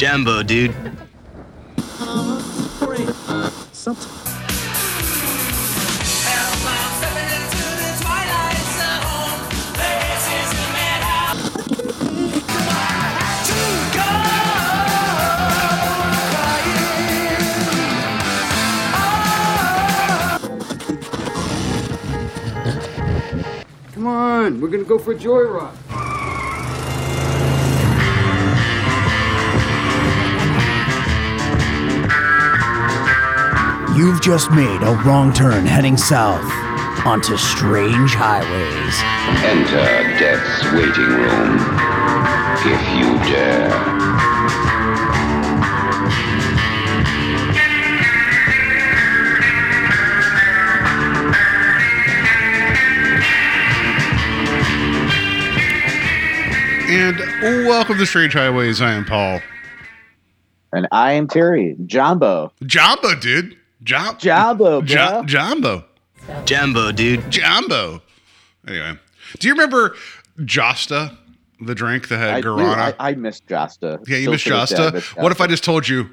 Jambo, dude. Come on, we're gonna go for a joyride. You've just made a wrong turn heading south onto strange highways. Enter death's waiting room. If you dare. And welcome to Strange Highways. I am Paul. And I am Terry. Jumbo. Jumbo, dude. Jum- Jumbo, bro. Jo- Jumbo. Jambo, dude. Jumbo. Anyway, do you remember Josta, the drink that had I, guarana? I, I miss Josta. yeah, you Still missed to this Josta. miss What if I just told you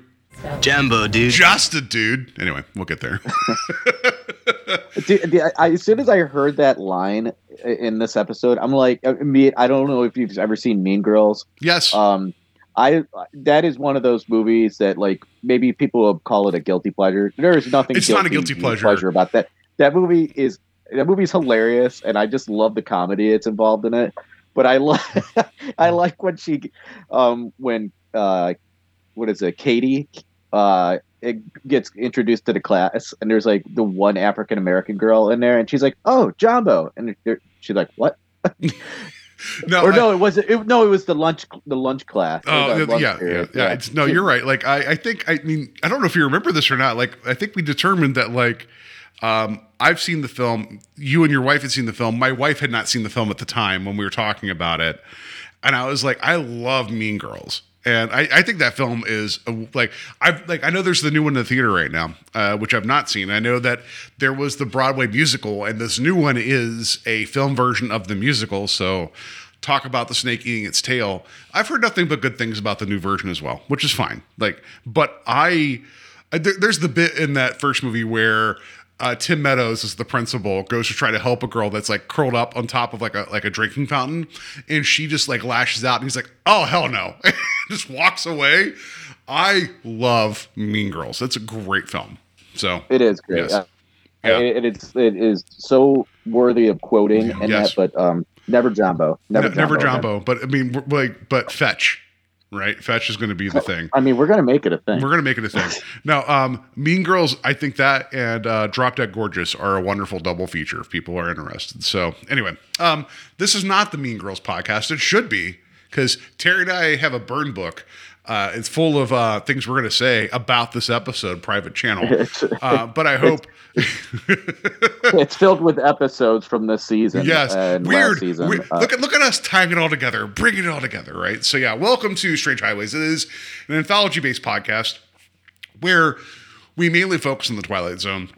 Jambo, dude. Josta, dude? Anyway, we'll get there. Dude, the- I, as soon as I heard that line in this episode, I'm like, I, mean, I don't know if you've ever seen Mean Girls. yes. Um, I that is one of those movies that like maybe people will call it a guilty pleasure. There is nothing. It's not a guilty pleasure. pleasure about that. That movie is that movie is hilarious, and I just love the comedy it's involved in it. But I love I like when she, um, when uh, what is it, Cady, uh, it gets introduced to the class, and there's like the one African American girl in there, and she's like, "Oh, Jumbo," and she's like, "What?" no, or I- no, it was it, no, it was the lunch the lunch class. Oh yeah, yeah, yeah, yeah. It's no, you're right. Like I, I think I mean I don't know if you remember this or not. Like I think we determined that like um, I've seen the film. You and your wife had seen the film. My wife had not seen the film at the time when we were talking about it, and I was like, I love Mean Girls. And I, I think that film is uh, like I've like I know there's the new one in the theater right now, uh, which I've not seen. I know that there was the Broadway musical, and this new one is a film version of the musical. So talk about the snake eating its tail. I've heard nothing but good things about the new version as well, which is fine. Like, but I, there, there's the bit in that first movie where uh, Tim Meadows is the principal goes to try to help a girl that's like curled up on top of like a like a drinking fountain, and she just like lashes out, and he's like, "Oh hell no!" just walks away. I love Mean Girls. It's a great film. So It is great. Yes. Uh, Yeah. It, it's it is so worthy of quoting in Yes. that, but um, never Jumbo, never Ne- never. Jumbo, but I mean, like, but Fetch, right? Fetch is going to be the thing. I mean, we're gonna make it a thing. We're gonna make it a thing. now, um, Mean Girls, I think that and uh, Drop Dead Gorgeous are a wonderful double feature if people are interested. So, anyway, um, this is not the Mean Girls podcast. It should be because Terry and I have a burn book. Uh, it's full of uh, things we're gonna say about this episode, private channel. Uh, but I hope. it's filled with episodes from this season. Yes, and weird. Last season. weird. Uh, look at look at us tying it all together, bringing it all together, right? So yeah, welcome to Strange Highways. It is an anthology-based podcast where we mainly focus on the Twilight Zone,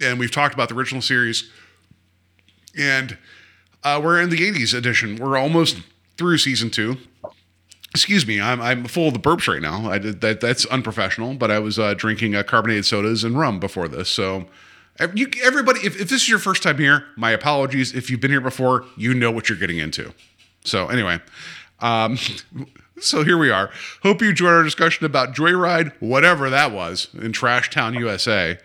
and we've talked about the original series, and uh, we're in the '80s edition. We're almost through season two. Excuse me, I'm I'm full of the burps right now. I did that. That's unprofessional, but I was uh, drinking uh, carbonated sodas and rum before this, so. You, everybody, if, if this is your first time here, my apologies. If you've been here before, you know what you're getting into. So, anyway, um, so here we are. Hope you enjoyed our discussion about Joyride, whatever that was, in Trash Town, USA.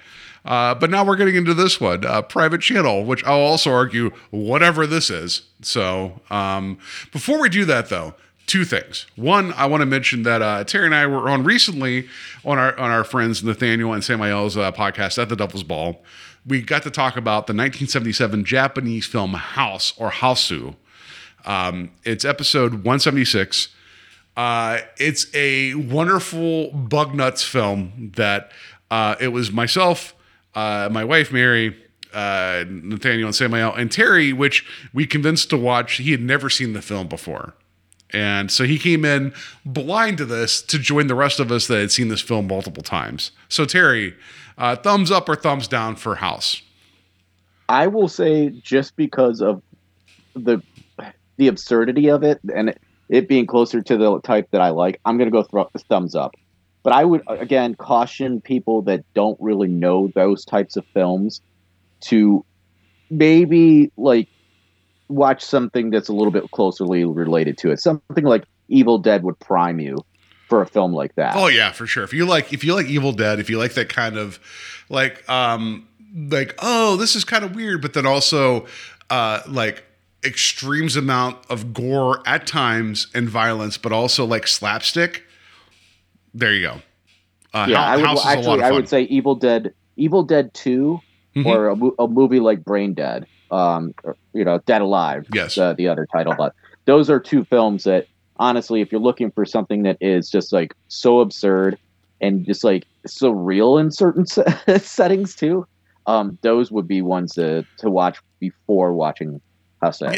Uh, but now we're getting into this one, uh, private channel, which I'll also argue whatever this is. So um, before we do that, though, two things. One, I want to mention that uh, Terry and I were on recently on our on our friends Nathaniel and Samuel's uh, podcast at the Devil's Ball. We got to talk about the 1977 Japanese film House or Hausu. Um, it's episode 176. Uh, it's a wonderful bug nuts film that uh, it was myself, uh, my wife Mary, uh, Nathaniel and Samuel, and Terry, which we convinced to watch. He had never seen the film before. And so he came in blind to this to join the rest of us that had seen this film multiple times. So, Terry, uh, thumbs up or thumbs down for House? I will say just because of the the absurdity of it, and it being closer to the type that I like, I'm gonna go throw up the thumbs up. But I would again caution people that don't really know those types of films to maybe like watch something that's a little bit closely related to it. Something like Evil Dead would prime you for a film like that. Oh yeah, for sure. If you like if you like Evil Dead, if you like that kind of like um like oh, this is kind of weird, but then also uh like extremes amount of gore at times and violence, but also like slapstick. There you go. Uh, yeah, I would House is a lot actually I would say Evil Dead, Evil Dead 2 Mhm. or a, a movie like Brain Dead, um, you know, Dead Alive. Yes. the, the other title, but those are two films that honestly, if you're looking for something that is just like so absurd and just like so real in certain se- settings too, um, those would be ones to to watch before watching.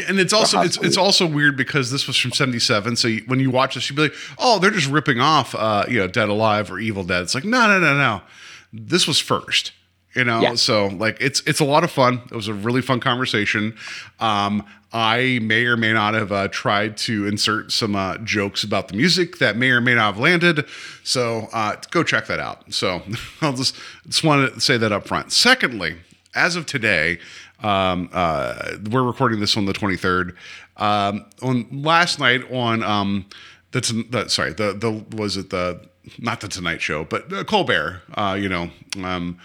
And it's also it's, it's also weird because this was from 77 so you, when you watch this you'd be like oh they're just ripping off uh you know dead alive or evil dead it's like no no no no this was first you know Yeah. so like it's it's a lot of fun it was a really fun conversation um i may or may not have uh, tried to insert some uh, jokes about the music that may or may not have landed so uh go check that out so i'll just just want to say that up front secondly as of today um, uh, we're recording this on the 23rd. Um, on last night on um, the, Ton- the sorry the the was it the not the Tonight Show but uh, Colbert. Uh, you know um,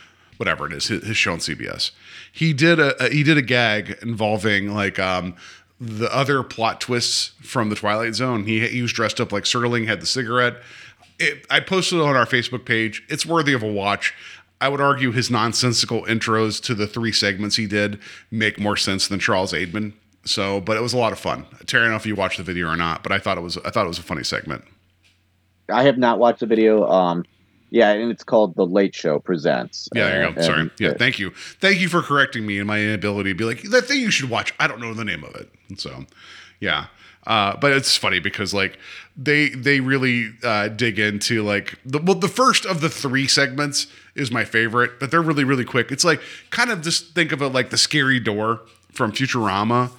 whatever it is his, his show on CBS. He did a, a he did a gag involving like um, the other plot twists from the Twilight Zone. He he was dressed up like Serling, had the cigarette. It, I posted it on our Facebook page. It's worthy of a watch. I would argue his nonsensical intros to the three segments he did make more sense than Charles Aidman. So, but it was a lot of fun. Terry, I don't know if you watched the video or not, but I thought it was I thought it was a funny segment. I have not watched the video. Um, yeah, and it's called The Late Show Presents. Yeah, there you go. Sorry. Yeah, thank you. Thank you for correcting me and my inability to be like that thing you should watch. I don't know the name of it. So, yeah. Uh, but it's funny because like they they really uh, dig into like the well the first of the three segments is my favorite, but they're really really quick. It's like kind of just think of it like the scary door from Futurama,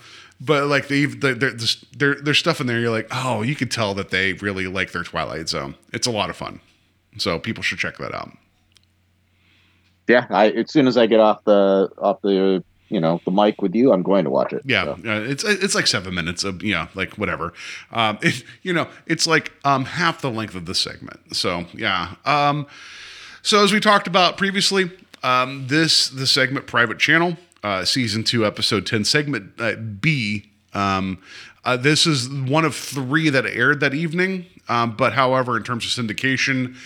but like they they're, they're, just- they're, there's stuff in there you're like oh you could tell that they really like their Twilight Zone. It's a lot of fun, so people should check that out. yeah. I as soon as I get off the off the you know the mic with you, I'm going to watch it. Yeah, So, uh, it's it's like seven minutes of yeah, like whatever. Um, it, you know, it's like um half the length of the segment. So yeah. Um, so as we talked about previously, um, this the segment private channel, uh, season two, episode ten, segment uh, B. Um, uh, this is one of three that aired that evening. Um, but however, in terms of syndication,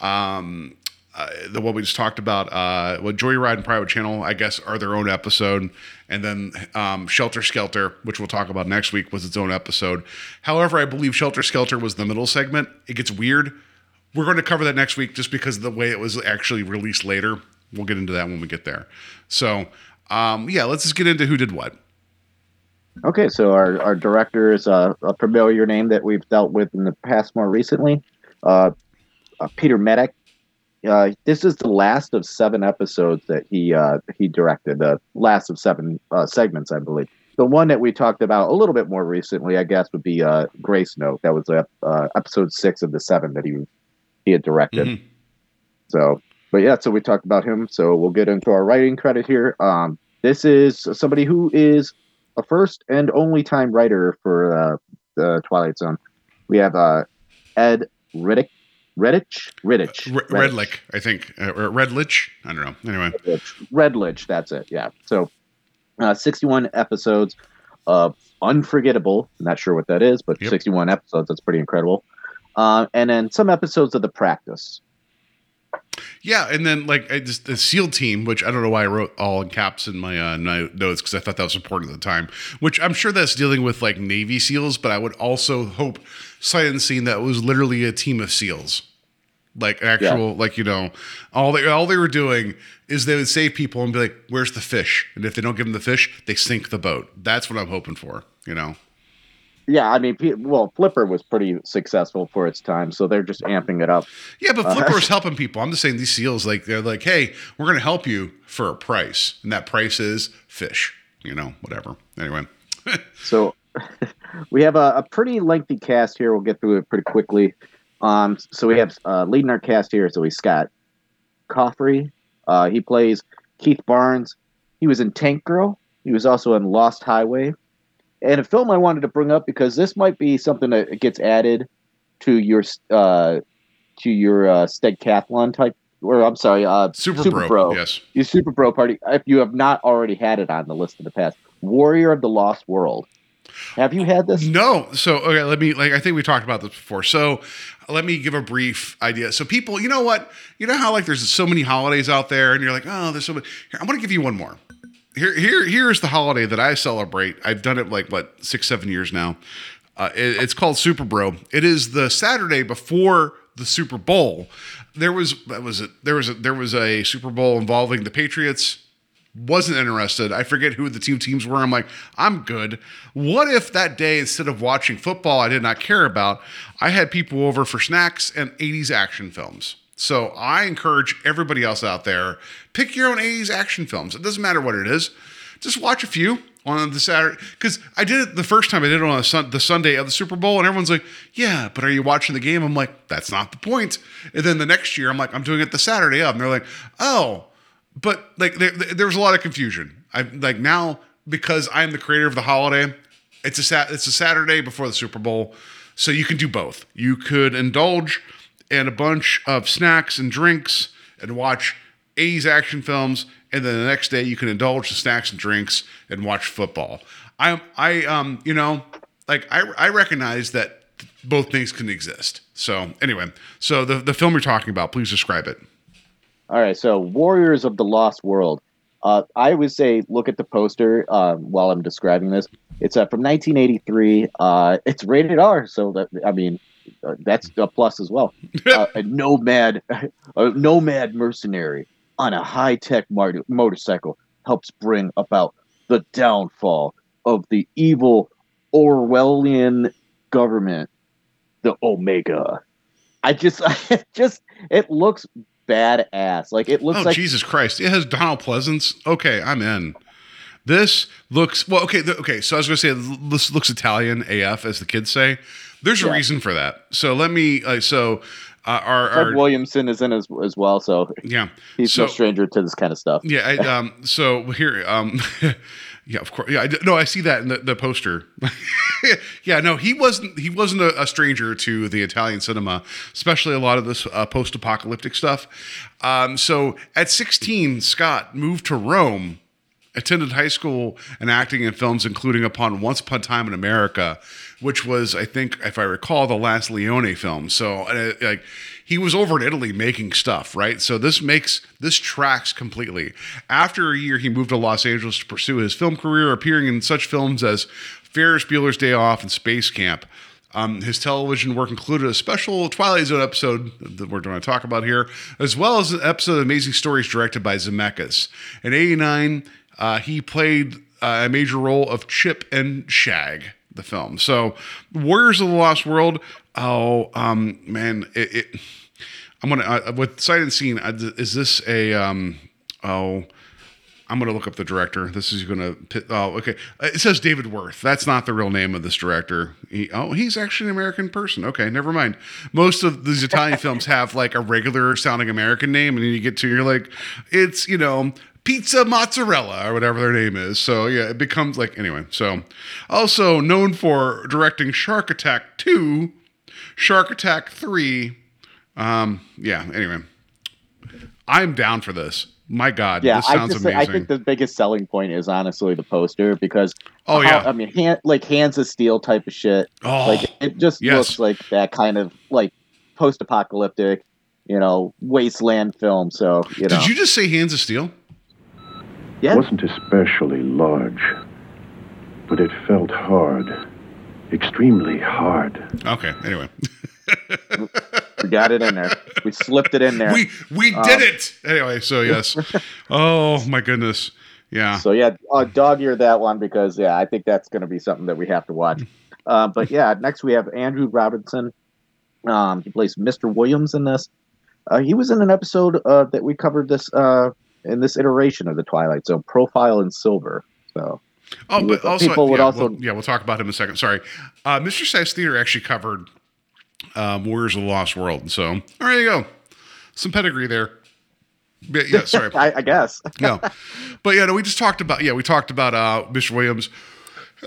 um, uh, the what we just talked about, uh, what Joyride and Private Channel, I guess, are their own episode, and then um, Shelter Skelter, which we'll talk about next week, was its own episode. However, I believe Shelter Skelter was the middle segment. It gets weird. We're going to cover that next week, just because of the way it was actually released later. We'll get into that when we get there. So, um, yeah, let's just get into who did what. Okay, so our, our director is uh, a familiar name that we've dealt with in the past more recently, uh, uh, Peter Medak. Uh, this is the last of seven episodes that he uh, he directed. The last of seven uh, segments, I believe. The one that we talked about a little bit more recently, I guess, would be uh, Grace Note. That was uh, episode six of the seven that he he had directed. Mhm. So, but yeah, so we talked about him. So we'll get into our writing credit here. Um, this is somebody who is a first and only time writer for uh, the Twilight Zone. We have uh, Ed Riddick, Redditch, Riddich, Re- Redlich, I think, uh, or Redlich. I don't know. Anyway, Redlich, Redlich. That's it. Yeah. So, uh, 61 episodes of Unforgettable. Not sure what that is, but Yep. 61 episodes. That's pretty incredible. Uh, and then some episodes of The Practice. Yeah, and then like I just the SEAL team, which I don't know why I wrote all in caps in my uh, no- notes because I thought that was important at the time. Which I'm sure that's dealing with like Navy SEAls, but I would also hope sight unseen that it was literally a team of SEAls, like actual like you know all they all they were doing is they would save people and be like, "Where's the fish?" And if they don't give them the fish, they sink the boat. That's what I'm hoping for. You know. Yeah, I mean, well, Flipper was pretty successful for its time, so they're just amping it up. Yeah, but Uh, Flipper's helping people. I'm just saying these seals, like they're like, hey, we're going to help you for a price, and that price is fish. You know, whatever. Anyway, So we have a, a pretty lengthy cast here. We'll get through it pretty quickly. Um, so we have uh, leading our cast here. So we Scott Coffey. Uh, he plays Keith Barnes. He was in Tank Girl. He was also in Lost Highway, and a film I wanted to bring up because this might be something that gets added to your uh, to your uh, Stegcathlon type. Or I'm sorry, uh, Super, Bro. Yes. your Super Bro party. If you have not already had it on the list in the past, Warrior of the Lost World. Have you had this? No. So okay, let me like I think we talked about this before. So let me give a brief idea. So people, you know what? You know how like there's so many holidays out there, and you're like, oh, there's so many. Here, I'm gonna give you one more. Here, here, here's the holiday that I celebrate. I've done it like what six, seven years now. Uh, it- it's called Super Bro. It is the Saturday before the Super Bowl. There was was it. There was a there was a Super Bowl involving the Patriots wasn't interested. I forget who the two teams were. I'm like, I'm good. What if that day, instead of watching football I did not care about, I had people over for snacks and 80s action films? So I encourage everybody else out there, pick your own 80s action films. It doesn't matter what it is. Just watch a few on the Saturday. Because I did it the first time I did it on sun, the Sunday of the Super Bowl, and everyone's like, yeah, but are you watching the game? I'm like, that's not the point. And then the next year, I'm like, I'm doing it the Saturday of. And they're like, oh, but like there, there was a lot of confusion. I like now because I'm the creator of the holiday. It's a sat. It's a Saturday before the Super Bowl, so you can do both. You could indulge in a bunch of snacks and drinks and watch 80s action films, and then the next day you can indulge the snacks and drinks and watch football. I I um you know like I I recognize that both things can exist. So anyway, so the the film you're talking about, please describe it. All right, so Warriors of the Lost World. Uh, I would say look at the poster um, while I'm describing this. It's uh, from 1983. Uh, it's rated R, so that I mean uh, that's a plus as well. uh, a nomad, a nomad mercenary on a high tech mar- motorcycle helps bring about the downfall of the evil Orwellian government, the Omega. I just, I just, it looks badass. Like it looks oh like Jesus Christ! It has Donald Pleasence. Okay, I'm in. This looks well. Okay, th- okay. So I was going to say this looks Italian AF, as the kids say. There's a reason for that. So let me. Uh, so uh, our, our Williamson is in as, as well, so yeah. he's so, no stranger to this kind of stuff. Yeah. I, um. So here. Um. Yeah, of course. Yeah, I, no, I see that in the, the poster. yeah, no, he wasn't. He wasn't a, a stranger to the Italian cinema, especially a lot of this uh, post-apocalyptic stuff. Um, so, at 16, Scott moved to Rome, attended high school and acting in films, including upon Once Upon a Time in America, which was, I think, if I recall, the last Leone film. So, uh, like, he was over in Italy making stuff, right? So this makes this tracks completely. After a year, he moved to Los Angeles to pursue his film career, appearing in such films as Ferris Bueller's Day Off and Space Camp. Um, his television work included a special Twilight Zone episode that we're going to talk about here, as well as an episode of Amazing Stories directed by Zemeckis. In '89, uh, he played uh, a major role of Chip and Shag, the film. So, Warriors of the Lost World. Oh, um, man, it. it I'm gonna uh, with sight and scene. Uh, is this a um? Oh, I'm gonna look up the director. This is gonna. Oh, okay. Uh, It says David Worth. That's not the real name of this director. He, oh, he's actually an American person. Okay, never mind. Most of these Italian films have like a regular sounding American name, and then you get to you're like, it's you know pizza mozzarella or whatever their name is. So yeah, it becomes like anyway. So also known for directing Shark Attack two, Shark Attack three. Um, yeah. Anyway, I'm down for this. My God, Yeah, this I sounds just amazing. I think the biggest selling point is honestly the poster because Oh, how- yeah. I mean hand, like hands of steel type of shit. oh, like it just yes. looks like that kind of like post apocalyptic, you know, wasteland film. So you know, did you just say Hands of Steel? Yeah, wasn't especially large, but it felt hard. Extremely hard. Okay. Anyway, we got it in there. We slipped it in there. we we Um, did it. Anyway, so yes. oh my goodness. Yeah. So yeah, uh, dog ear that one because yeah, I think that's going to be something that we have to watch. Uh, but yeah, next we have Andrew Robinson. Um, he plays Mr. Williams in this. Uh, he was in an episode uh, that we covered this uh, in this iteration of the Twilight Zone, Profile in Silver. So Oh, but People also, would yeah, also- we'll, yeah, we'll talk about him in a second. Sorry, uh, Mystery Science Theater actually covered um, Warriors of the Lost World. So, all right, there you go, some pedigree there. Yeah, yeah sorry. I, I guess. no, but yeah, no, we just talked about yeah, we talked about uh, Mr. Williams.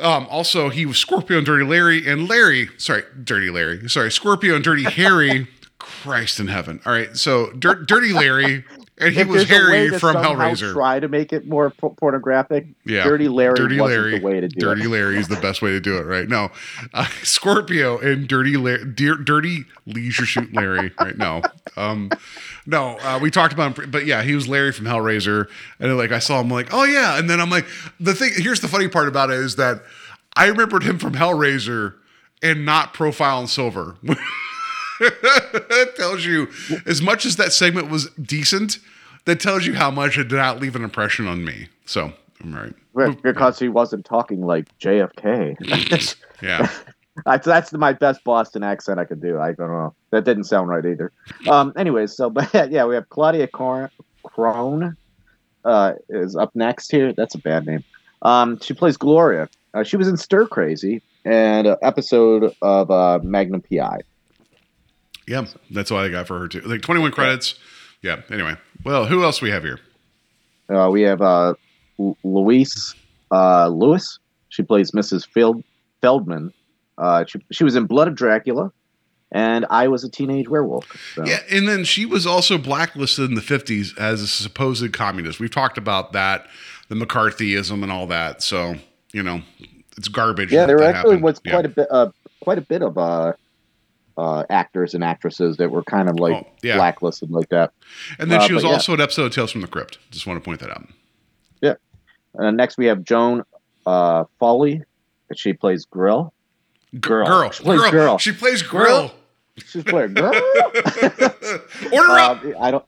Um, also, he was Scorpio and Dirty Larry, and Larry, sorry, Dirty Larry, sorry, Scorpio and Dirty Harry. Christ in heaven! All right, so Dir- Dirty Larry, and he If was there's a way Harry from Hellraiser. Try to make it more por- pornographic. Yeah, Dirty Larry Dirty wasn't Larry, the way to do Dirty it. Larry is the best way to do it, right? No, uh, Scorpio and Dirty Larry, Dear, Dirty Leisure Shoot Larry, right? No, um, no, uh, we talked about him, but yeah, he was Larry from Hellraiser, and like I saw him, like, oh yeah, and then I'm like, the thing. Here's the funny part about it is that I remembered him from Hellraiser and not Profile and Silver. that tells you as much as that segment was decent. That tells you how much it did not leave an impression on me. So, all right. Because he wasn't talking like JFK. Yeah. That's that's my best Boston accent I could do. I don't know. That didn't sound right either. Um. Anyways, so but yeah, we have Claudia Cor- Cron. Uh, is up next here. That's a bad name. Um, she plays Gloria. Uh, she was in Stir Crazy and an episode of uh, Magnum PI. Yeah. That's all I got for her too. Like 21 credits. Yeah. Anyway. Well, who else we have here? Uh, we have uh, L- Louise uh, Lewis. She plays Mrs. Field- Feldman. Uh, she, she was in Blood of Dracula, and I was a teenage werewolf. So. Yeah, and then she was also blacklisted in the 50s as a supposed communist. We've talked about that, the McCarthyism and all that. So, you know, it's garbage. Yeah, there actually happened. was Yeah. quite a bit, uh, quite a bit of uh, uh, actors and actresses that were kind of like Oh, yeah. blacklisted like that. And then uh, she was but yeah. also an episode of Tales from the Crypt. Just want to point that out. Yeah. And next we have Joan uh, Foley. She plays Grill. Girl. Girl. She plays girl. girl. She plays Grill. She's playing Girl. Order up. Um, I don't.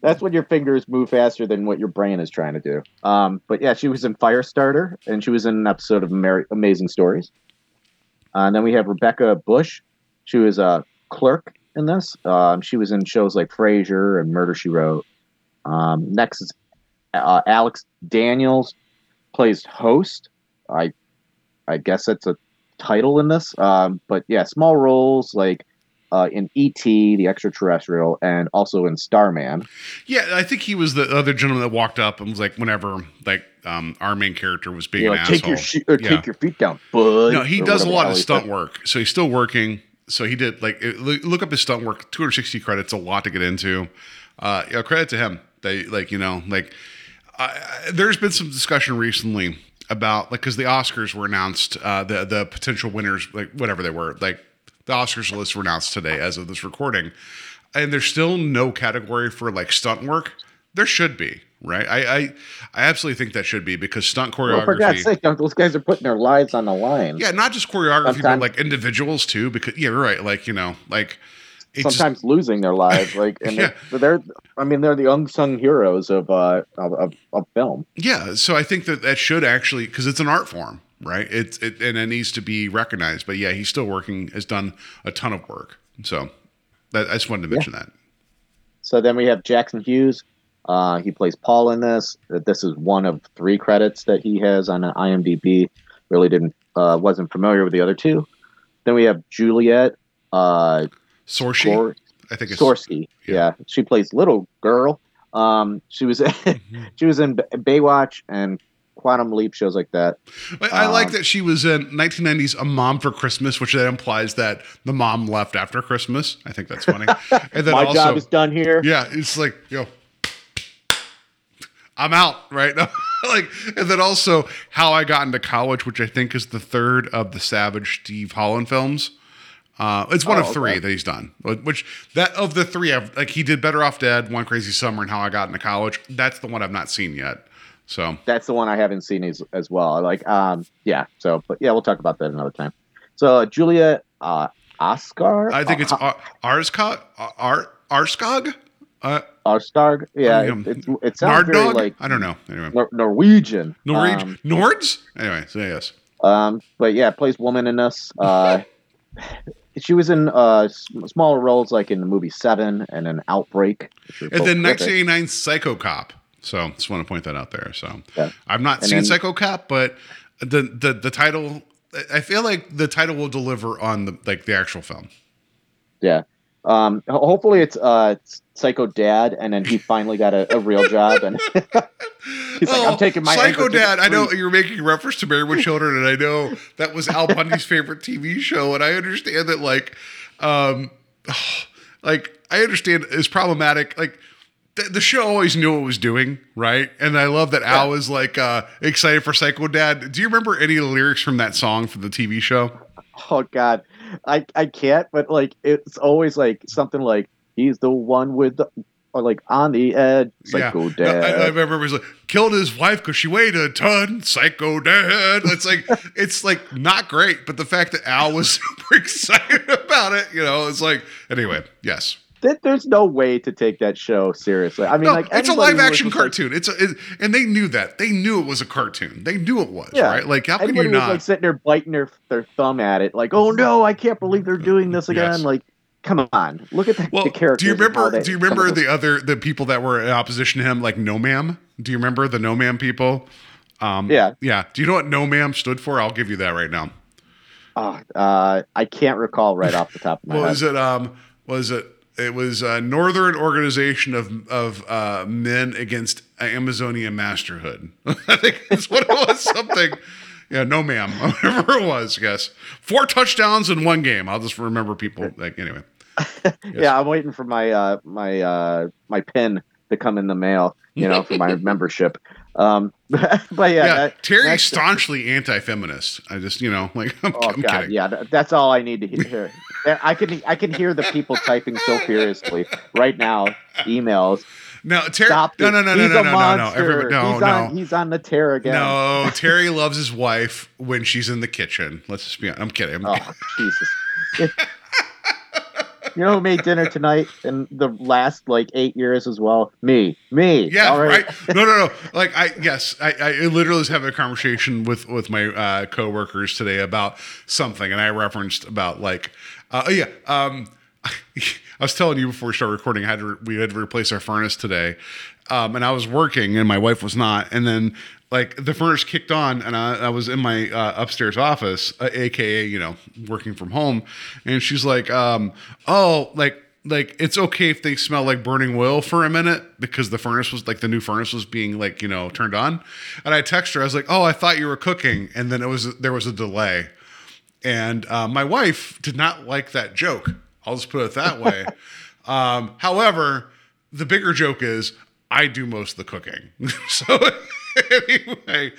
That's when your fingers move faster than what your brain is trying to do. Um, but yeah, she was in Firestarter, and she was in an episode of Amazing Stories. Uh, and then we have Rebecca Bush. She was a clerk in this. Um, she was in shows like Frasier and Murder She Wrote. Um, next is uh, Alex Daniels plays host. I, I guess that's a title in this. Um, but yeah, small roles like uh, in E.T., the extraterrestrial, and also in Starman. Yeah, I think he was the other gentleman that walked up and was like, whenever like um, our main character was being You know, an take asshole. your she- or Yeah. take your feet down, bud. No, he does a lot of stunt said. work, so he's still working. So he did like look up his stunt work. 260 credits, a lot to get into. Uh, yeah, credit to him. They like you know like there's been some discussion recently about like because the Oscars were announced, uh, the the potential winners, like whatever they were, like the Oscars list were announced today as of this recording, and there's still no category for like stunt work. There should be, right? I I, I absolutely think that should be because stunt Well, for God's choreography. sake, those guys are putting their lives on the line. Yeah, not just choreography, but like individuals too. Because yeah, you're right. Like you know, like it's just- Sometimes losing their lives, like, and Yeah. they're, they're, I mean, they're the unsung heroes of uh of, of, of film. yeah. So I think that that should actually because it's an art form, right? It's it and it needs to be recognized. But yeah, he's still working. Has done a ton of work. So that, I just wanted to mention that. So then we have Jackson Hughes. Uh, he plays Paul in this. This is one of three credits that he has on IMDb. Really didn't uh, wasn't familiar with the other two. Then we have Juliet uh, Sorshi, Gor- I think it's Sorsky. yeah. Yeah. she plays little girl. Um, she was she was in Baywatch and Quantum Leap shows like that. I, I like Um, that she was in 1990s A Mom for Christmas, which that implies that the mom left after Christmas. I think that's funny. And then My also, job is done here. Yeah, it's like, yo, I'm out, right? Now. like, and then also How I Got into College, which I think is the third of the Savage Steve Holland films. Uh, it's one Oh, of three okay. that he's done. Which that of the three, I've, like he did Better Off Dead, One Crazy Summer, and How I Got into College. That's the one I've not seen yet. So That's the one I haven't seen as, as well. Like, um, yeah. So, but yeah, we'll talk about that another time. So, uh, Julia uh, Oscar. I think it's uh, Ar- Arskog, Ar- Arskog, uh, Arstarg. Yeah, Um, it, it, it sounds very like I don't know. Anyway, Nor- Norwegian. Norweg, Um, Nords. Anyway, so yes. Um, but yeah, plays woman in this. Uh, she was in uh, smaller roles like in the movie Seven and an Outbreak. And then terrific. 1989 Psycho Cop. So just want to point that out there. So Yeah. I've not And seen then- Psycho Cop, but the the the title. I feel like the title will deliver on the like the actual film. Yeah. Um, hopefully it's uh Psycho Dad, and then he finally got a, a real job, and he's like, Oh, I'm taking my Psycho anchor to the Dad. I know you're making reference to Married with Children, and I know that was Al Bundy's favorite TV show, and I understand that like, um, like I understand it's problematic. Like the, the show always knew what it was doing, right? And I love that Al was like uh, excited for Psycho Dad. Do you remember any of the lyrics from that song for the TV show? Oh God, I I can't. But like, it's always like something like he's the one with the or like on the edge, Psycho No, Dad. I, I remember it was like killed his wife because she weighed a ton. Psycho dad. It's like it's like not great, but the fact that Al was super excited about it, you know, it's like anyway, yes. There's no way to take that show seriously. I mean, No, like it's a live action just, like- cartoon. It's a, it, and they knew that. They knew it was a cartoon. They knew it was Yeah. right. Like how can you was not? like sitting there biting their their thumb at it, like, oh no, I can't believe they're doing this again. Yes. Like, come on, look at the, well, the characters. do you remember? they Do you remember the other the people that were in opposition to him, like No Ma'am? Do you remember the No Ma'am people? Um, Yeah. yeah. Do you know what No Ma'am stood for? I'll give you that right now. Oh, uh, I can't recall right off the top of my What head. was it? Um, was it? It was a Northern Organization of of uh, Men Against Amazonian Masterhood. I think that's what it was. Something. Yeah, no, ma'am. Whatever it was. Yes, four touchdowns in one game. I'll just remember people. Like anyway. Yeah, I'm waiting for my uh, my uh, my pin to come in the mail. You know, for my membership. Um, but, yeah, Yeah, that- Terry's that's- staunchly anti-feminist. I just, you know, like I'm, Oh I'm God, kidding. yeah, th- that's all I need to hear. I can I can hear the people typing so furiously right now. Emails. No, Terry. Stop. No, no, no, no, no, no, no, no. Everybody, no, he's no. On, he's on the tear again. No, Terry loves his wife when she's in the kitchen. Let's just be honest. I'm kidding. I'm Oh kidding. Jesus. You know who made dinner tonight in the last like eight years as well? Me. Me. Yeah, All right. No, no, no. Like I, yes, I, I literally was having a conversation with with my uh, coworkers today about something, and I referenced about like, uh, oh yeah, um, I was telling you before we started recording, I had to, we had to replace our furnace today, um, and I was working, and my wife was not, and then like the furnace kicked on, and I, I was in my uh, upstairs office, uh, aka you know working from home, and she's like, um, oh, like like it's okay if they smell like burning oil for a minute because the furnace was like the new furnace was being like you know turned on. And i text her. I was like oh i thought you were cooking. And then it was there was a delay. And uh, my wife did not like that joke i'll just put it that way um, however the bigger joke is i do most of the cooking so anyway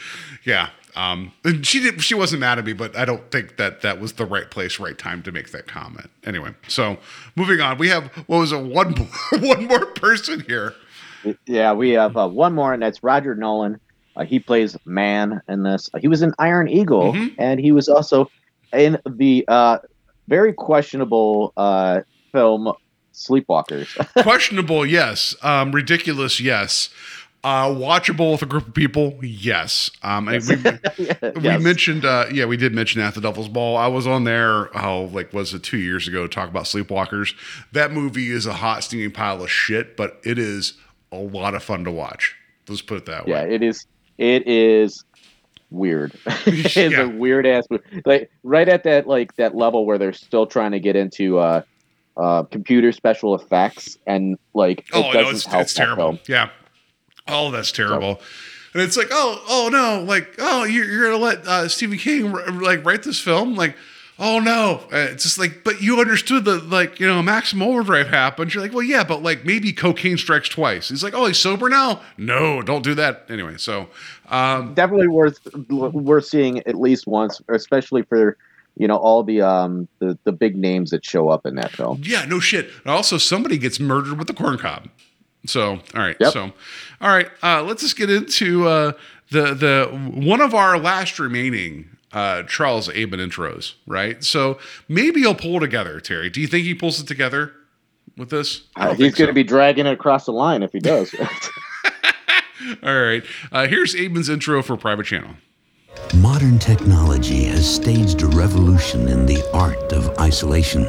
yeah um, and she did she wasn't mad at me but i don't think that that was the right place right time to make that comment anyway so moving on we have what was it one more, one more person here Yeah, we have uh, one more, and that's Roger Nolan. Uh, he plays Man in this. he was in Iron Eagle, Mhm. and he was also in the uh, very questionable uh, film Sleepwalkers. questionable yes um, ridiculous yes uh, watchable with a group of people yes um, and we, we Yes. mentioned uh yeah we did mention at the devil's ball i was on there oh like was it two years ago to talk about sleepwalkers that movie is a hot steaming pile of shit but it is a lot of fun to watch let's put it that way. yeah, it is. It is weird. it's Yeah. a weird ass movie. Like right at that like that level where they're still trying to get into uh, uh, computer special effects, and like it oh no it's, help it's terrible film. yeah oh that's terrible and it's like oh oh no like oh you're, you're gonna let uh, stephen king r- like write this film like oh no. Uh, it's just like but you understood that like you know maximum overdrive happened. You're like well yeah but like maybe cocaine strikes twice. He's like oh he's sober now? No don't do that. Anyway so um definitely worth worth seeing at least once, especially for you know all the um the, the big names that show up in that film. yeah no shit. And also somebody gets murdered with the corn cob. So all right Yep. so all right uh let's just get into uh the the one of our last remaining uh charles Aidman intros right so maybe he'll pull together terry do you think he pulls it together with this Uh, he's going to so. be dragging it across the line if he does. all right uh here's Aidman's intro for private channel Modern technology has staged a revolution in the art of isolation.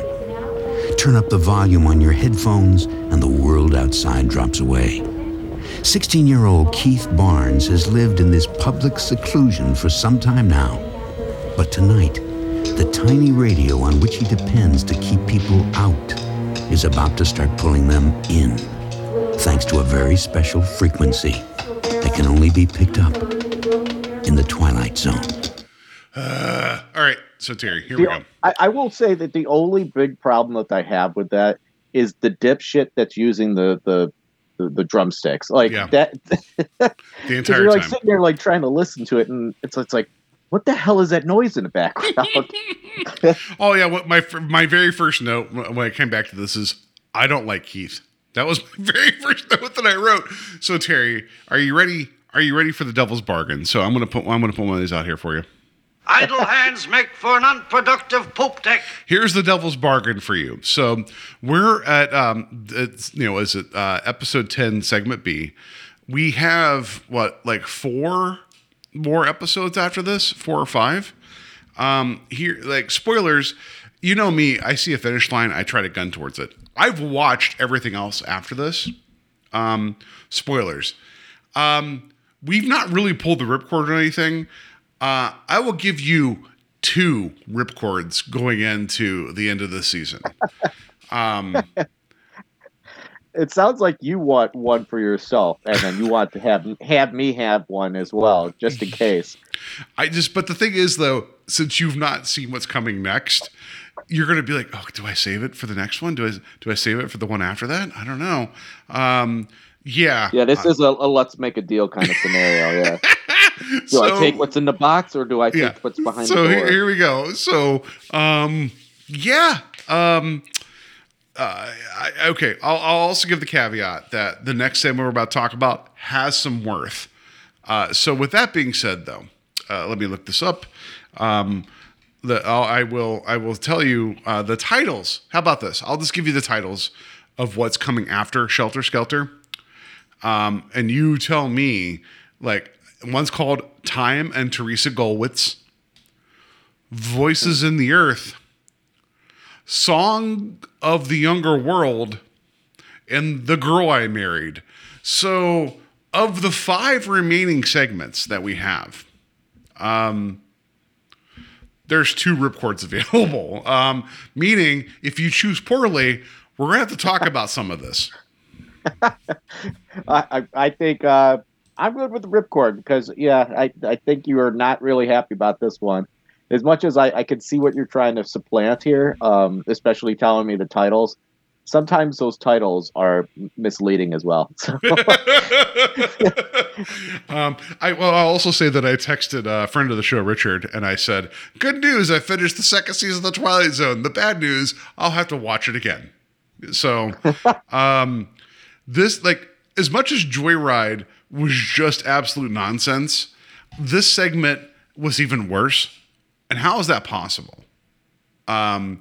Turn up the volume on your headphones, and the world outside drops away. 16 year old Keith Barnes has lived in this public seclusion for some time now. But tonight, the tiny radio on which he depends to keep people out is about to start pulling them in, thanks to a very special frequency that can only be picked up in the Twilight Zone. Uh, all right, so Terry, here we go. I, I will say that the only big problem that I have with that is the dipshit that's using the the the, the drumsticks. Like Yeah. that, The 'cause entire you're like time. sitting there like trying to listen to it, and it's it's like, what the hell is that noise in the background? Oh yeah, what my my very first note when I came back to this is I don't like Keith. That was my very first note that I wrote. So Terry, are you ready? Are you ready for the devil's bargain? So I'm gonna put I'm gonna put one of these out here for you. Idle hands make for an unproductive poop deck. Here's the devil's bargain for you. So we're at um it's you know is it uh episode 10 segment B. We have what like four more episodes after this, four or five. Um here like spoilers, you know me, I see a finish line, I try to gun towards it. I've watched everything else after this. Um spoilers. Um we've not really pulled the ripcord or anything. Uh, I will give you two ripcords going into the end of the season. Um, it sounds like you want one for yourself, and then you want to have have me have one as well, just in case. I just, but the thing is, though, since you've not seen what's coming next, you're going to be like, oh, do I save it for the next one? Do I do I save it for the one after that? I don't know. Um, yeah, Yeah, this is a, a let's make a deal kind of scenario. Yeah. Do I take what's in the box or do I take yeah. what's behind so the here, door? here we go. So, um, yeah. Um, uh, I, okay. I'll, I'll also give the caveat that the next segment we're about to talk about has some worth. Uh, so, with that being said, though, uh, let me look this up. Um, the I'll, I will I will tell you uh, the titles. How about this? I'll just give you the titles of what's coming after Shelter Skelter, um, and you tell me like one's called Time and Teresa Golwitz, Voices in the Earth, Song of the Younger World, and The Girl I Married. So, of the five remaining segments that we have, um, there's two ripcords available. Um, meaning, if you choose poorly, we're gonna have to talk about some of this. I, I, think uh, I'm good with the ripcord because yeah, I, I think you are not really happy about this one. As much as I, I can see what you're trying to supplant here, um, especially telling me the titles. Sometimes those titles are misleading as well. So, um, I well, I'll also say that I texted a friend of the show, Richard, and I said, "Good news! I finished the second season of the Twilight Zone. The bad news: I'll have to watch it again." So, um, this like as much as Joyride was just absolute nonsense, this segment was even worse. And how is that possible? Um,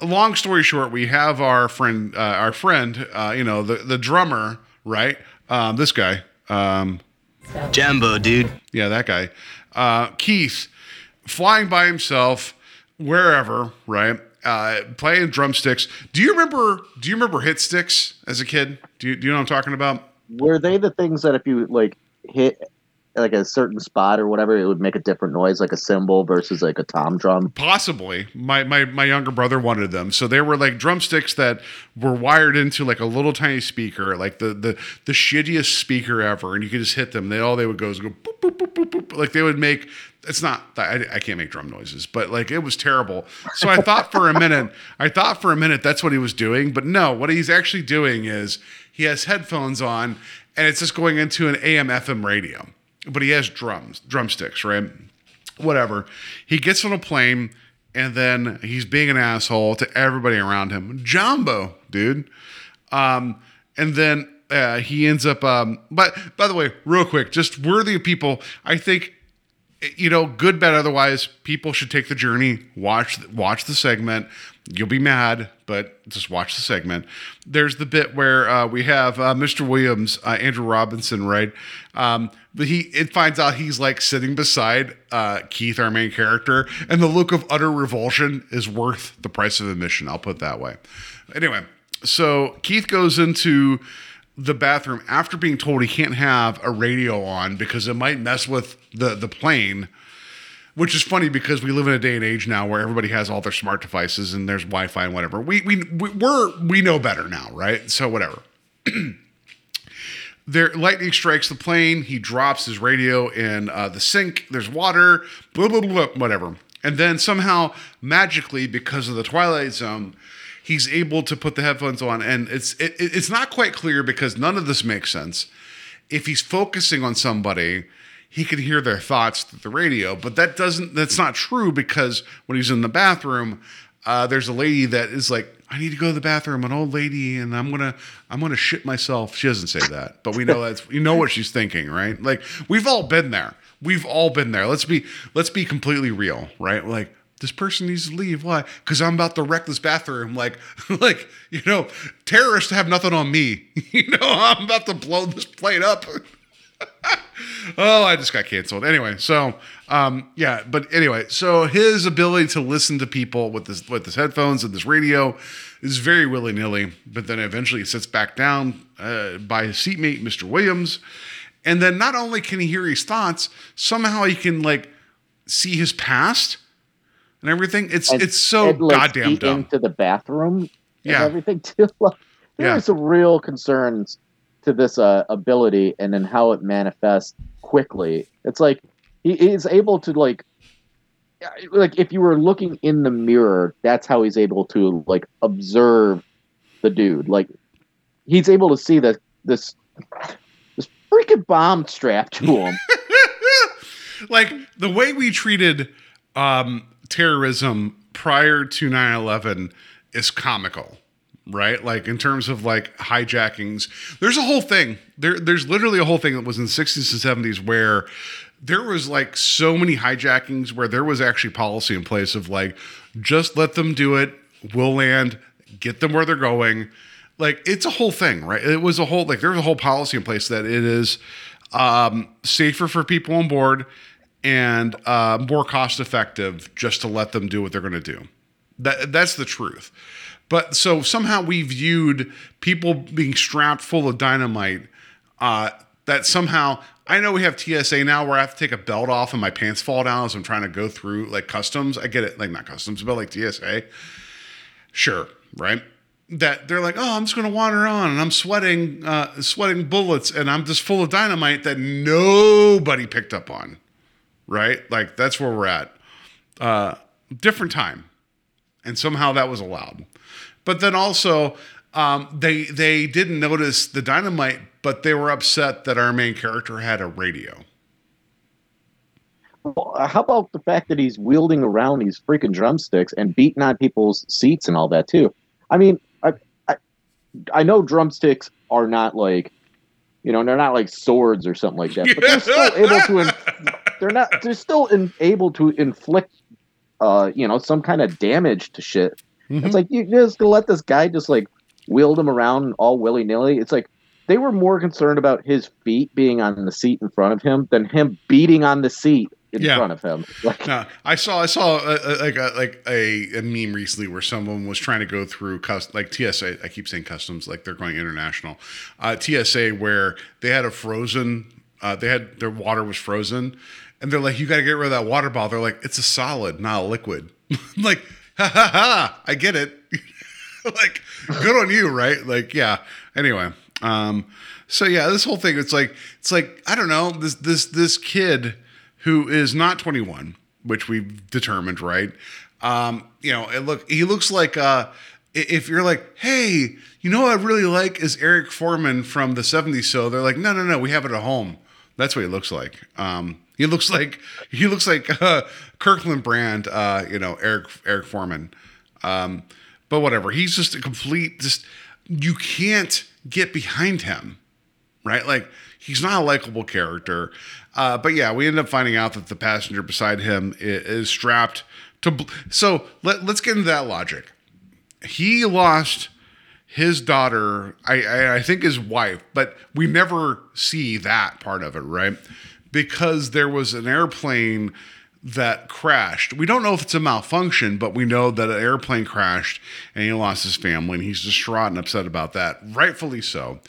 long story short, we have our friend, uh, our friend, uh, you know, the the drummer, right? Um, this guy, um, Jumbo, dude. yeah, that guy, uh, Keith, flying by himself wherever, right? Uh, playing drumsticks. Do you remember? Do you remember hit sticks as a kid? Do you, do you know what I'm talking about? were they the things that if you like hit like a certain spot or whatever, it would make a different noise, like a cymbal versus like a tom drum? Possibly. My, my my younger brother wanted them. So they were like drumsticks that were wired into like a little tiny speaker, like the the the shittiest speaker ever, and you could just hit them. They all they would go is go boop boop boop boop boop. Like they would make. It's not. I, I can't make drum noises, but like it was terrible. So I thought for a minute. I thought for a minute that's what he was doing, but no. What he's actually doing is he has headphones on, and it's just going into an AM FM radio. But he has drums, drumsticks, right? whatever. He gets on a plane and then he's being an asshole to everybody around him. Jumbo, dude. Um, and then uh, he ends up. Um, but by the way, real quick, just worthy of people. I think you know, good, bad, otherwise, people should take the journey. Watch, watch the segment. You'll be mad, but just watch the segment. There's the bit where uh, we have uh, Mr. Williams, uh, Andrew Robinson, right? Um, but he it finds out he's like sitting beside uh, Keith, our main character, and the look of utter revulsion is worth the price of admission. I'll put it that way. Anyway, so Keith goes into the bathroom after being told he can't have a radio on because it might mess with the the plane. Which is funny because we live in a day and age now where everybody has all their smart devices and there's Wi-Fi and whatever. We we we- we're we know better now, right? So whatever. there lightning strikes the plane. He drops his radio in uh, the sink. There's water. Blah blah blah whatever. And then somehow magically because of the twilight zone he's able to put the headphones on. And it's it, it- it's not quite clear because none of this makes sense. If he's focusing on somebody he can hear their thoughts through the radio. But that doesn't that's not true because when he's in the bathroom uh, there's a lady that is like i need to go to the bathroom an old lady and i'm gonna i'm gonna shit myself. She doesn't say that but we know that's you know what she's thinking right? Like we've all been there. We've all been there. Let's be let's be completely real right? Like this person needs to leave. Why? Because i'm about to wreck this bathroom. Like like you know terrorists have nothing on me. You know i'm about to blow this plane up oh, I just got canceled. Anyway, so um, yeah, but anyway, so his ability to listen to people with this with his headphones and this radio is very willy nilly. But then eventually he sits back down uh, by his seatmate, Mr. Williams, and then not only can he hear his thoughts, somehow he can like see his past and everything. It's And it's so lets goddamn dumb. into the bathroom and Yeah. everything too. Like, there Yeah. are some real concerns to this uh, ability and then how it manifests quickly. It's like he is able to like like if you were looking in the mirror, that's how he's able to like observe the dude. Like he's able to see that this this freaking bomb strapped to him. like the way we treated um, terrorism prior to 9-11 is comical right? Like in terms of like hijackings there's a whole thing. There there's literally a whole thing that was in the 60s and 70s where there was like so many hijackings where there was actually policy in place of like just let them do it. We'll land. Get them where they're going. Like it's a whole thing right? It was a whole like there's a whole policy in place that it is um, safer for people on board and uh, more cost effective just to let them do what they're going to do. That that's the truth. But so somehow we viewed people being strapped full of dynamite. Uh, that somehow I know we have TSA now where I have to take a belt off and my pants fall down as I'm trying to go through like customs. I get it, like not customs, but like TSA. Sure, right? That they're like, oh, I'm just gonna wander on and I'm sweating, uh, sweating bullets, and I'm just full of dynamite that nobody picked up on, right? Like that's where we're at. Uh, different time, and somehow that was allowed. But then also, um, they they didn't notice the dynamite, but they were upset that our main character had a radio. Well, How about the fact that he's wielding around these freaking drumsticks and beating on people's seats and all that too? I mean, I, I, I know drumsticks are not like, you know, they're not like swords or something like that, but they're still able to. They're not. They're still in, able to inflict, uh, you know, some kind of damage to shit. Mhm. It's like you just gonna let this guy just like wield him around all willy nilly. It's like they were more concerned about his feet being on the seat in front of him than him beating on the seat in Yeah. front of him. Like, No, I saw I saw a, a, like a like a, a meme recently where someone was trying to go through cus- like TSA. I keep saying customs like they're going international. Uh, TSA where they had a frozen. Uh, they had their water was frozen, and they're like, "You got to get rid of that water bottle." They're like, "It's a solid, not a liquid." like, ha ha ha! I get it. like, good on you, right? Like, yeah. Anyway, um, so yeah, this whole thing. It's like it's like I don't know this this this kid who is not 21, which we've determined, right? Um, you know, it look he looks like uh if you're like, hey, you know what I really like is Eric Forman from the 70s. So they're like, no, no, no, we have it at home. That's what he looks like. Um, he looks like he looks like uh, Kirkland Brand, uh, you know, Eric Eric Forman. Um, but whatever, he's just a complete. Just you can't get behind him right? Like he's not a likable character. Uh, but yeah, we end up finding out that the passenger beside him is, is strapped to. Bl- so let, let's get into that logic. He lost his daughter, I, I, I think his wife, but we never see that part of it, right? Because there was an airplane that crashed. We don't know if it's a malfunction, but we know that an airplane crashed and he lost his family and he's distraught and upset about that, rightfully so.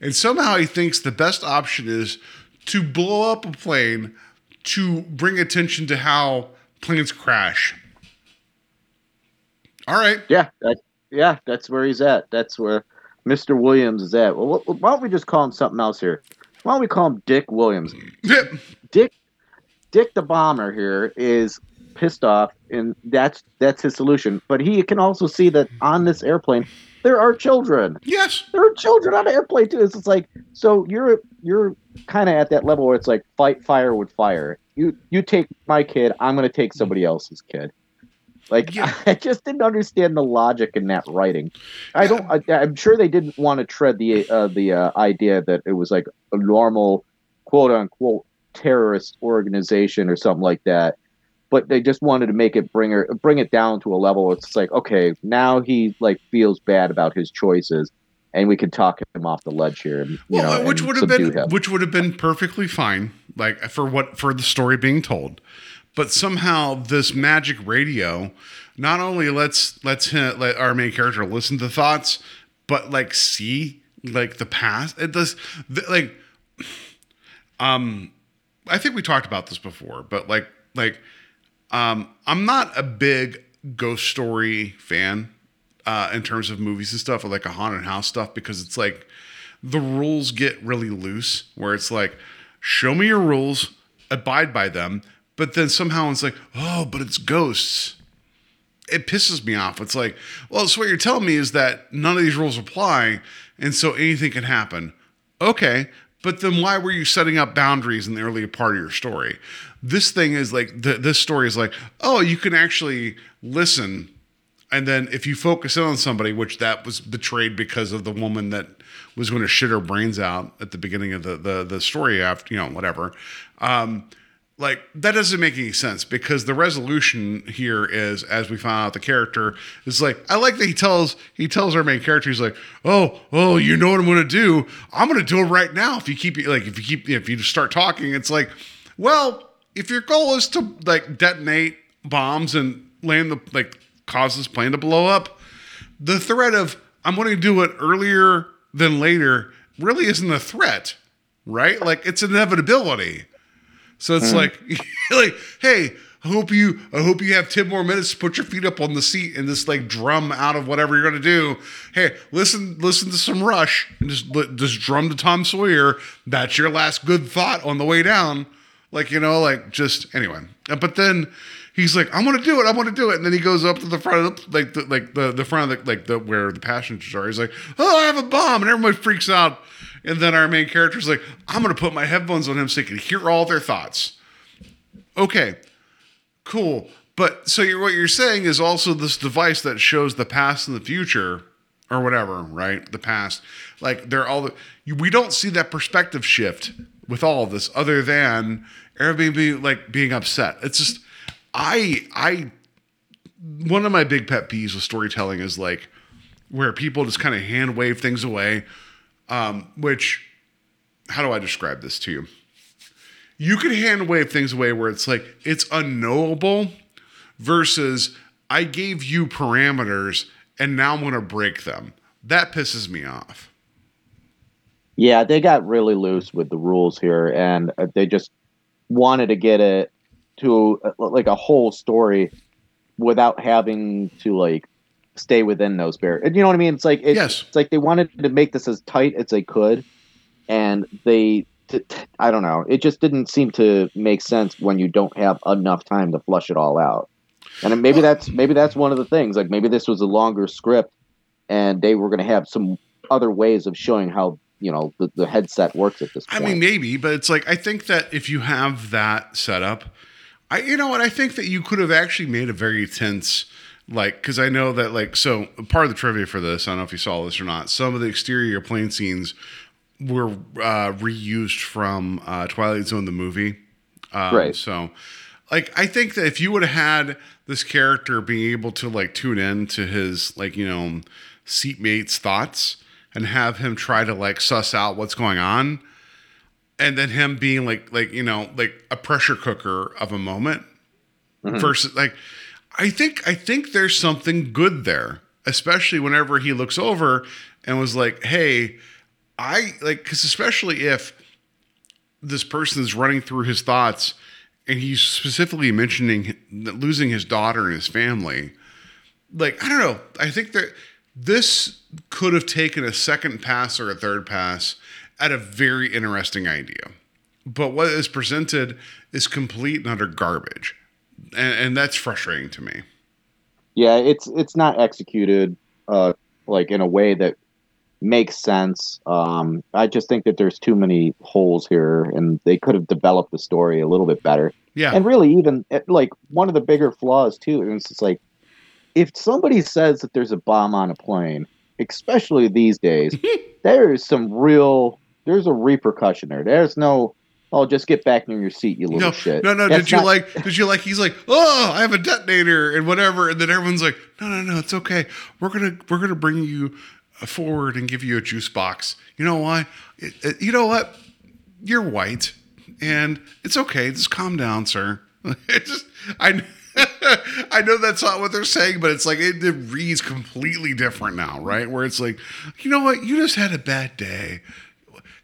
And somehow he thinks the best option is to blow up a plane to bring attention to how planes crash. All right. Yeah, that, yeah, that's where he's at. That's where Mr. Williams is at. Well, why don't we just call him something else here? Why don't we call him Dick Williams? Yep. Dick, Dick the bomber here is pissed off, and that's that's his solution. But he can also see that on this airplane there are children. Yes. There are children on the airplane too. It's like so you're you're kind of at that level where it's like fight fire with fire. You you take my kid, I'm gonna take somebody else's kid. Like Yeah. I just didn't understand the logic in that writing. I don't. I, I'm sure they didn't want to tread the uh, the uh, idea that it was like a normal, quote unquote, terrorist organization or something like that. But they just wanted to make it bring her bring it down to a level. Where it's like okay, now he like feels bad about his choices, and we can talk him off the ledge here. And, you Well, know, which would have been him. which would have been perfectly fine, like for what for the story being told. But somehow this magic radio not only lets lets him let our main character listen to thoughts, but like see like the past. It does like um I think we talked about this before, but like like um I'm not a big ghost story fan uh in terms of movies and stuff or like a haunted house stuff because it's like the rules get really loose where it's like show me your rules abide by them but then somehow it's like oh but it's ghosts. It pisses me off. It's like well so what you're telling me is that none of these rules apply and so anything can happen. Okay but then why were you setting up boundaries in the earlier part of your story? This thing is like th- this story is like oh you can actually listen and then if you focus in on somebody, which that was betrayed because of the woman that was going to shit her brains out at the beginning of the the, the story after, you know, whatever. Um, like that doesn't make any sense because the resolution here is, as we found out, the character is like, I like that he tells he tells our main character, he's like, oh, oh, you know what I'm to do? I'm to do it right now. If you keep like, if you keep, if you start talking, it's like, well, if your goal is to like detonate bombs and land the like cause this plane to blow up, the threat of I'm to do it earlier than later really isn't a threat, right? Like it's inevitability. So it's hmm. like, like, hey, I hope you, I hope you have ten more minutes to put your feet up on the seat and just like drum out of whatever you're gonna do. Hey, listen, listen to some Rush and just just drum to Tom Sawyer. That's your last good thought on the way down. Like you know, like just anyway. But then he's like, I'm gonna do it. I'm gonna do it. And then he goes up to the front of the like the like the the front of the like the where the passengers are. He's like, oh, I have a bomb, and everybody freaks out. And then our main character's like, I'm gonna put my headphones on him so he can hear all their thoughts. Okay, cool. But so you're, what you're saying is also this device that shows the past and the future, or whatever, right? The past, like they're all. The, we don't see that perspective shift with all of this, other than Airbnb like being upset. It's just, I, I, one of my big pet peeves with storytelling is like where people just kind of hand wave things away. Um, which, how do I describe this to you? you can hand wave things away where it's like it's unknowable versus I gave you parameters and now I'm going to break them. That pisses me off. Yeah, they got really loose with the rules here, and uh, they just wanted to get it to uh, like a whole story without having to like stay within those barriers. You know what I mean? It's like it's, Yes. it's like they wanted to make this as tight as they could, and they. t- t- I don't know. It just didn't seem to make sense when you don't have enough time to flush it all out. And then maybe that's maybe that's one of the things. Like maybe this was a longer script, and they were going to have some other ways of showing how you know the, the headset works at this point. I mean, maybe, but it's like I think that if you have that set up, I you know what I think that you could have actually made a very tense like because I know that like so part of the trivia for this I don't know if you saw this or not. Some of the exterior plane scenes were uh, reused from uh, Twilight Zone the movie, um, Right. So. Like I think that if you would have had this character being able to like tune in to his like you know seatmate's thoughts and have him try to like suss out what's going on, and then him being like like you know like a pressure cooker of a moment versus like I think I think there's something good there, especially whenever he looks over and was like, "Hey, I like cuz especially if this person is running through his thoughts and he's specifically mentioning losing his daughter and his family. Like, I don't know. I think that this could have taken a second pass or a third pass at a very interesting idea. But what is presented is complete and utter garbage. And, and that's frustrating to me. Yeah, it's it's not executed uh, like in a way that makes sense. Um, I just think that there's too many holes here, and they could have developed the story a little bit better. Yeah. And really, even like one of the bigger flaws too, and it's like if somebody says that there's a bomb on a plane, especially these days, there is some real there's a repercussion there. There's no oh just get back in your seat, you little No, shit. no, no. That's did you not- like? Did you like? He's like, oh, I have a detonator and whatever, and then everyone's like, no, no, no, it's okay. We're gonna we're gonna bring you forward and give you a juice box. You know why? It- it- you know what? You're white, and it's okay. Just calm down, sir. Just I. I know that's not what they're saying, but it's like it, it reads completely different now, right? Where it's like, you know what, you just had a bad day.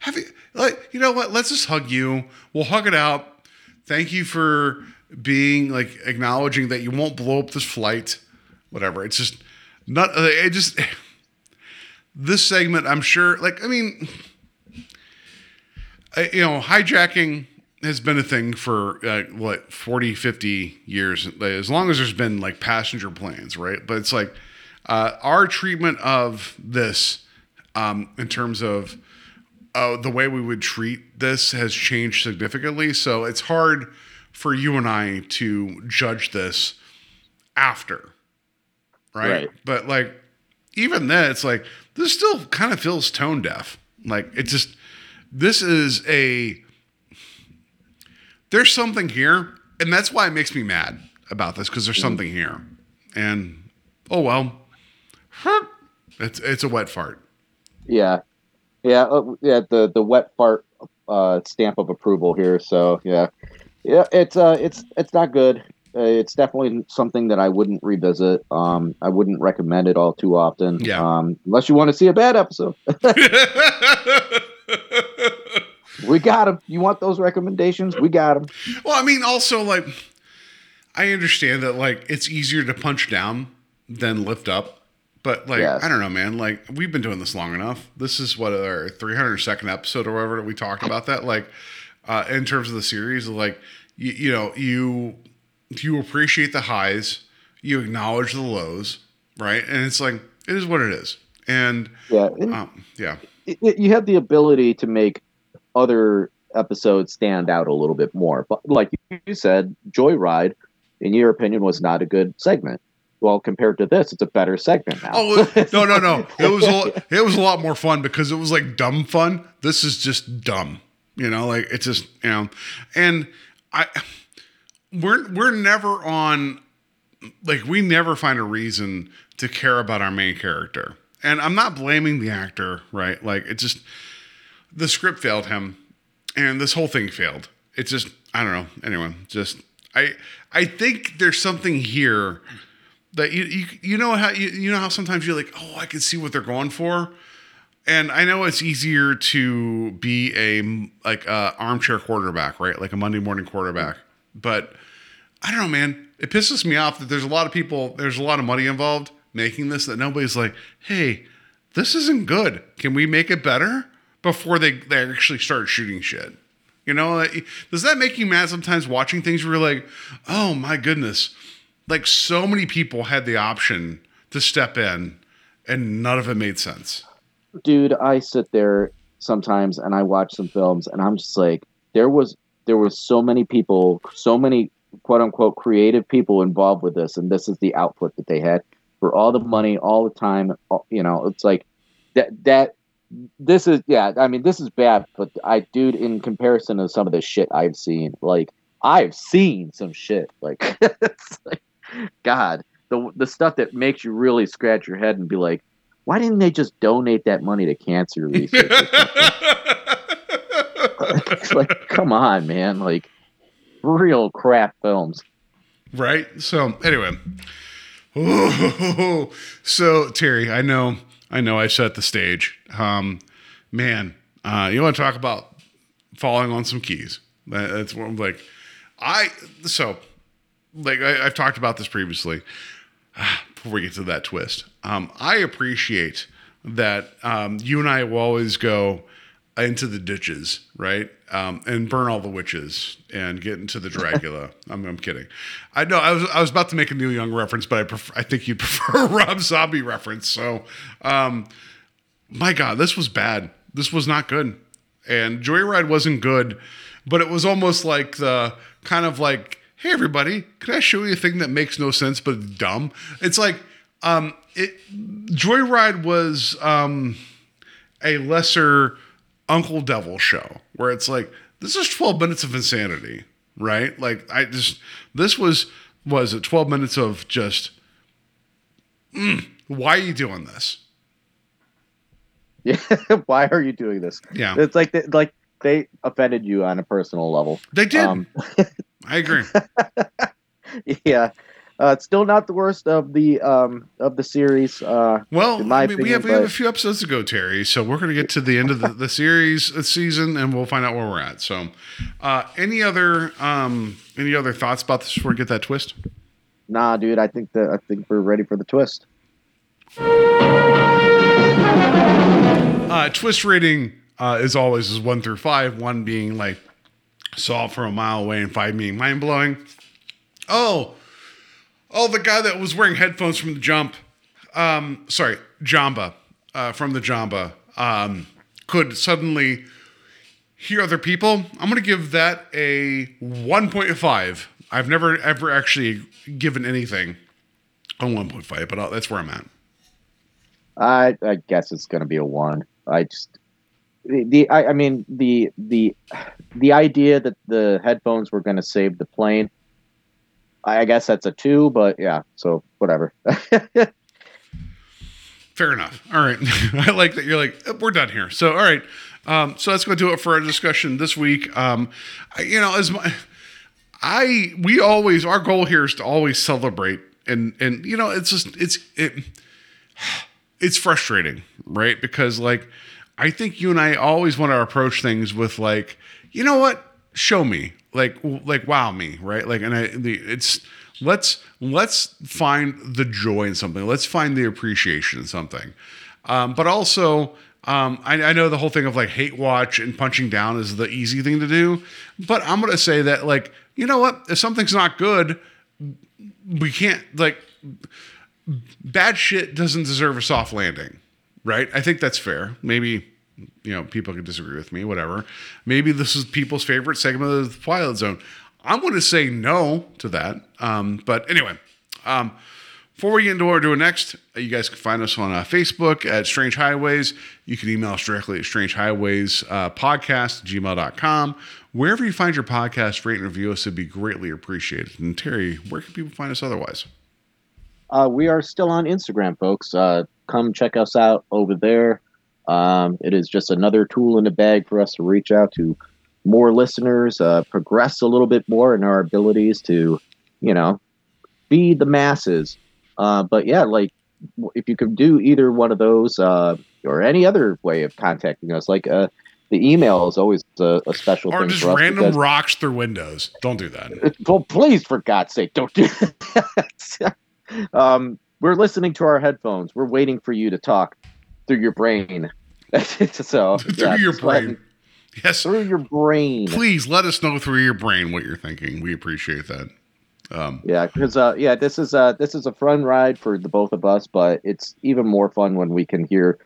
Have you like, you know what? Let's just hug you. We'll hug it out. Thank you for being like acknowledging that you won't blow up this flight. Whatever. It's just not. uh, It just this segment. I'm sure. Like, I mean, you know, hijacking has been a thing for uh, what 40 50 years as long as there's been like passenger planes right but it's like uh, our treatment of this um, in terms of uh, the way we would treat this has changed significantly. So it's hard for you and i to judge this after right, Right. but like even then it's like this still kind of feels tone deaf. Like it just this is a there's something here and that's why it makes me mad about this because there's something here. And oh well. It's it's a wet fart. Yeah, yeah, uh, yeah. The the wet fart uh, stamp of approval here. So yeah, yeah. It's uh, it's it's not good. Uh, it's definitely something that I wouldn't revisit. Um, I wouldn't recommend it all too often. Yeah. Um, unless you want to see a bad episode. we got them. You want those recommendations? We got them. well i mean also like i understand that like it's easier to punch down than lift up but like Yes. i don't know man like we've been doing this long enough this is what our 302nd episode or whatever we talked about that like uh in terms of the series like you, you know you you appreciate the highs you acknowledge the lows right and it's like it is what it is and Yeah. and- um, yeah it, it- you have the ability to make other episodes stand out a little bit more. But like you said, Joyride, in your opinion, was not a good segment. Well, compared to this, it's a better segment now. Oh no no no! It was a lot, it was a lot more fun because it was like dumb fun. This is just dumb, you know. Like it's just you know, and I we're we're never on like we never find a reason to care about our main character, and I'm not blaming the actor, right? Like it just the script failed him, and this whole thing failed. It's just I don't know. Anyway, just I I think there's something here that you you, you know how you, you know how sometimes you're like oh I can see what they're going for, and I know it's easier to be a like a armchair quarterback, right? Like a Monday morning quarterback, but I don't know, man. It pisses me off that there's a lot of people, there's a lot of money involved making this that nobody's like, hey, this isn't good. Can we make it better before they, they actually start shooting shit? You know, does that make you mad sometimes watching things where you're like, oh my goodness, like so many people had the option to step in and none of it made sense. dude i sit there sometimes and i watch some films and i'm just like there was there was so many people so many quote unquote creative people involved with this and this is the output that they had for all the money all the time you know it's like that that this is yeah i mean this is bad but i dude in comparison to some of the shit i've seen like i've seen some shit like like god the the stuff that makes you really scratch your head and be like why didn't they just donate that money to cancer research? it's like, come on, man! Like, real crap films. right? So anyway, Ooh, so Terry, I know, I know, I set the stage. Um, man, uh, you want to talk about falling on some keys? That, that's what I'm like. I so like I, I've talked about this previously. Before we get to that twist, um, I appreciate that um, you and I will always go into the ditches, right? Um, and burn all the witches and get into the Dracula. I'm, I'm kidding. I know I was I was about to make a Neil Young reference, but I prefer, I think you'd prefer a Rob Zombie reference. So, um, my God, this was bad. This was not good. And Joyride wasn't good, but it was almost like the kind of like, hey everybody, can I show you a thing that makes no sense but it's dumb? It's like um it Joyride was um a lesser Uncle Devil show where it's like this is 12 minutes of insanity, right? Like I just this was was it 12 minutes of just mm, why are you doing this? Yeah. Why are you doing this? Yeah. It's like they, like they offended you on a personal level. They did. Um, I agree. yeah. Uh, it's still not the worst of the um of the series. Uh, Well, I mean, we opinion, have we have a few episodes to go, Terry. So we're going to get to the end of the, the series uh, season, and we'll find out where we're at. So, uh, any other um, any other thoughts about this before we get that twist? Nah, dude. I think that I think we're ready for the twist. Uh, twist rating uh, is always is one through five. One being like saw from a mile away, and five being mind blowing. Oh, oh, the guy that was wearing headphones from the jump. Um, sorry, Jamba uh, from the Jamba um, could suddenly hear other people. I'm to give that a 1.5. I've never ever actually given anything a 1.5, but I'll, that's where I'm at. I I guess it's gonna be a one. I just the, the I, I mean the the the idea that the headphones were gonna save the plane. I, guess that's a two, but yeah. So whatever. Fair enough. All right. I like that you're like, "Eh, we're done here. So, all right. Um, so that's going to do it for our discussion this week. Um, I- you know, as my, I, we always, our goal here is to always celebrate. And, and, you know, it's just, it's, it, it's frustrating, right? Because like, I think you and I always want to approach things with like, you know what? Show me, like, like, wow me, right? Like, and I, the, it's, let's, let's find the joy in something. Let's find the appreciation in something. Um, but also, um, I, I know the whole thing of like hate watch and punching down is the easy thing to do. But I'm going to say that, like, you know what? If something's not good, we can't, like, bad shit doesn't deserve a soft landing, right? I think that's fair. Maybe you know people can disagree with me, whatever. Maybe this is people's favorite segment of the Twilight Zone. I'm going to say no to that. Um, but anyway, um, before we get into what we're doing next, uh, you guys can find us on uh, Facebook at Strange Highways. You can email us directly at Strange Highways uh, Podcast gmail.com. Wherever you find your podcast, rate and review us. It'd be greatly appreciated. And Terry, where can people find us otherwise? Uh, we are still on Instagram, folks. Uh, come check us out over there. Um, it is just another tool in the bag for us to reach out to more listeners, uh, progress a little bit more in our abilities to, you know, be the masses. Uh, but yeah, like if you could do either one of those uh, or any other way of contacting us, like uh, the email is always a, a special Or thing just for us random because- rocks through windows. Don't do that. well, please, for God's sake, don't do that. um, we're listening to our headphones. We're waiting for you to talk through your brain. so through yeah, your brain. Yes. Through your brain. Please let us know through your brain what you're thinking. We appreciate that. Um, Yeah, because uh, yeah, this is uh, this is a fun ride for the both of us, but it's even more fun when we can hear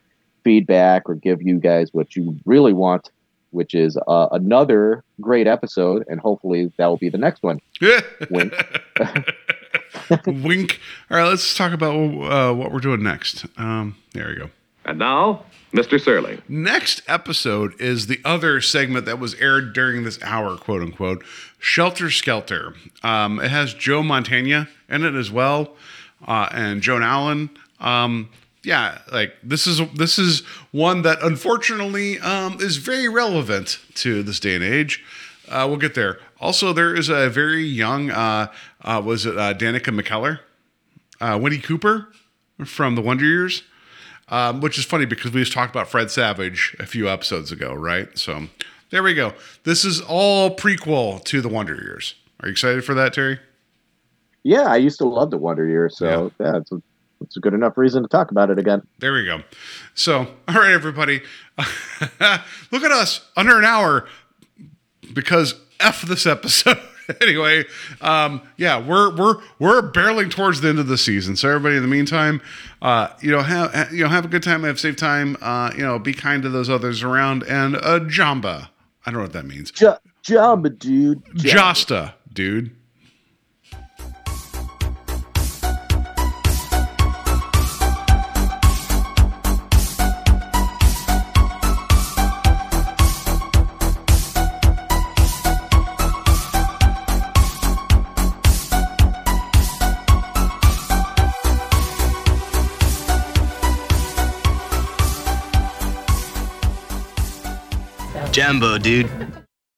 feedback or give you guys what you really want, which is uh, another great episode, and hopefully that will be the next one. Wink. All right, let's talk about uh, what we're doing next. Um, there we go. And now, Mr. Surly. Next episode is the other segment that was aired during this hour, quote unquote, Shelter Skelter. Um, it has Joe Mantegna in it as well, uh, and Joan Allen. Um, yeah, like this is this is one that unfortunately um, is very relevant to this day and age. Uh, we'll get there. Also, there is a very young, uh, uh, was it uh, Danica McKellar? Uh, Winnie Cooper from the Wonder Years, um, which is funny because we just talked about Fred Savage a few episodes ago, right? So there we go. This is all prequel to the Wonder Years. Are you excited for that, Terry? Yeah, I used to love the Wonder Years, so yeah, it's, a, it's a good enough reason to talk about it again. There we go. So, all right, everybody, look at us under an hour because f this episode. anyway, um, yeah, we're we're we're barreling towards the end of the season. So everybody, in the meantime, uh, you know, have you know, have a good time, have safe time. Uh, you know, be kind to those others around, and uh, Jamba. I don't know what that means. J- Jamba, dude. Jamba. Josta, dude. Jumbo, dude.